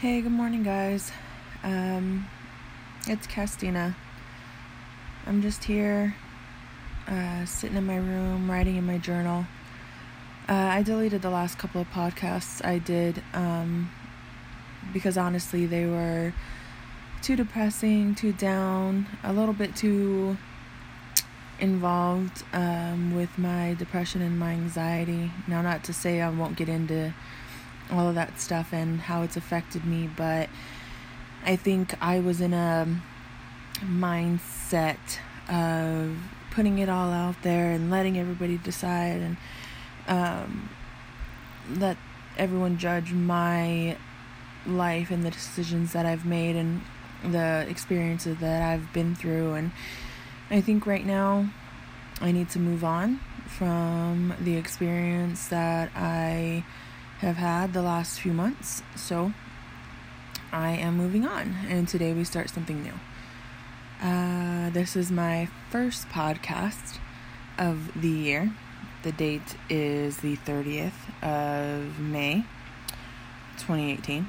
Hey, good morning, guys. Um, it's Castina. I'm just here, uh, sitting in my room, writing in my journal. Uh, I deleted the last couple of podcasts I did um, because honestly, they were too depressing, too down, a little bit too involved um, with my depression and my anxiety. Now, not to say I won't get into all of that stuff and how it's affected me, but I think I was in a mindset of putting it all out there and letting everybody decide and um, let everyone judge my life and the decisions that I've made and the experiences that I've been through. And I think right now I need to move on from the experience that I have had the last few months. So I am moving on, and today we start something new. Uh, this is my first podcast of the year. The date is the 30th of May 2018.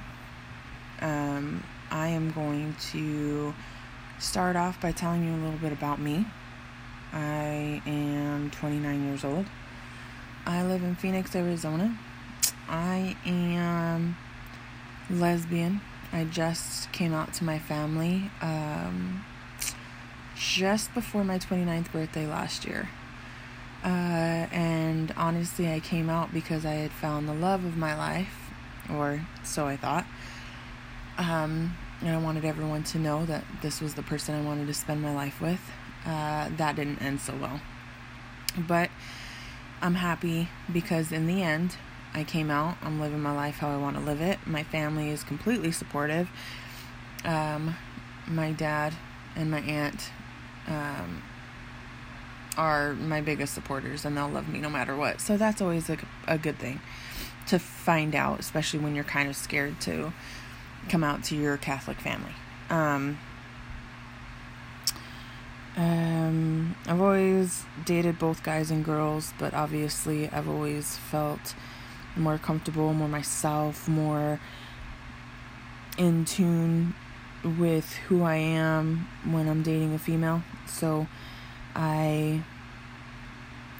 Um, I am going to start off by telling you a little bit about me. I am 29 years old. I live in Phoenix, Arizona. I am lesbian. I just came out to my family um, just before my 29th birthday last year. Uh, and honestly, I came out because I had found the love of my life, or so I thought. Um, and I wanted everyone to know that this was the person I wanted to spend my life with. Uh, that didn't end so well. But I'm happy because in the end, I came out. I'm living my life how I want to live it. My family is completely supportive. Um, my dad and my aunt um, are my biggest supporters, and they'll love me no matter what. So that's always a, a good thing to find out, especially when you're kind of scared to come out to your Catholic family. Um, um, I've always dated both guys and girls, but obviously I've always felt more comfortable, more myself, more in tune with who I am when I'm dating a female. So I,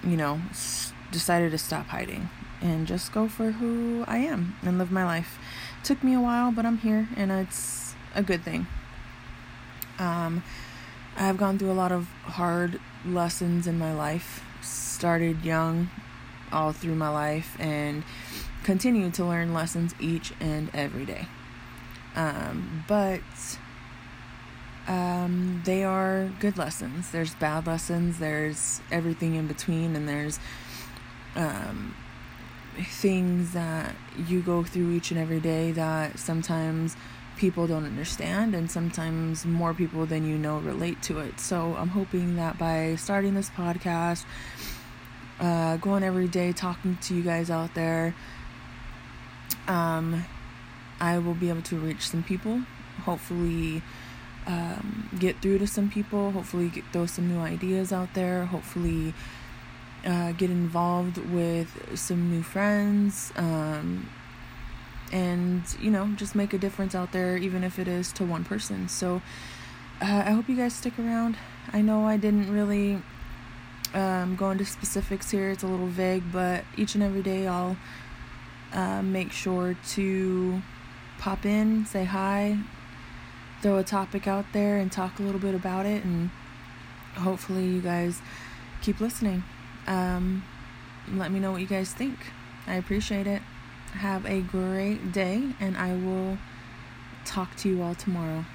you know, s- decided to stop hiding and just go for who I am and live my life. Took me a while, but I'm here and it's a good thing. Um, I've gone through a lot of hard lessons in my life. Started young, all through my life and continue to learn lessons each and every day. Um, but um, they are good lessons. There's bad lessons, there's everything in between, and there's um, things that you go through each and every day that sometimes people don't understand, and sometimes more people than you know relate to it. So I'm hoping that by starting this podcast, uh, going every day, talking to you guys out there. Um, I will be able to reach some people. Hopefully, um, get through to some people. Hopefully, get, throw some new ideas out there. Hopefully, uh, get involved with some new friends. Um, and you know, just make a difference out there, even if it is to one person. So, uh, I hope you guys stick around. I know I didn't really um, go into specifics here. It's a little vague, but each and every day I'll uh, make sure to pop in, say hi, throw a topic out there, and talk a little bit about it. And hopefully, you guys keep listening. Um, let me know what you guys think. I appreciate it. Have a great day, and I will talk to you all tomorrow.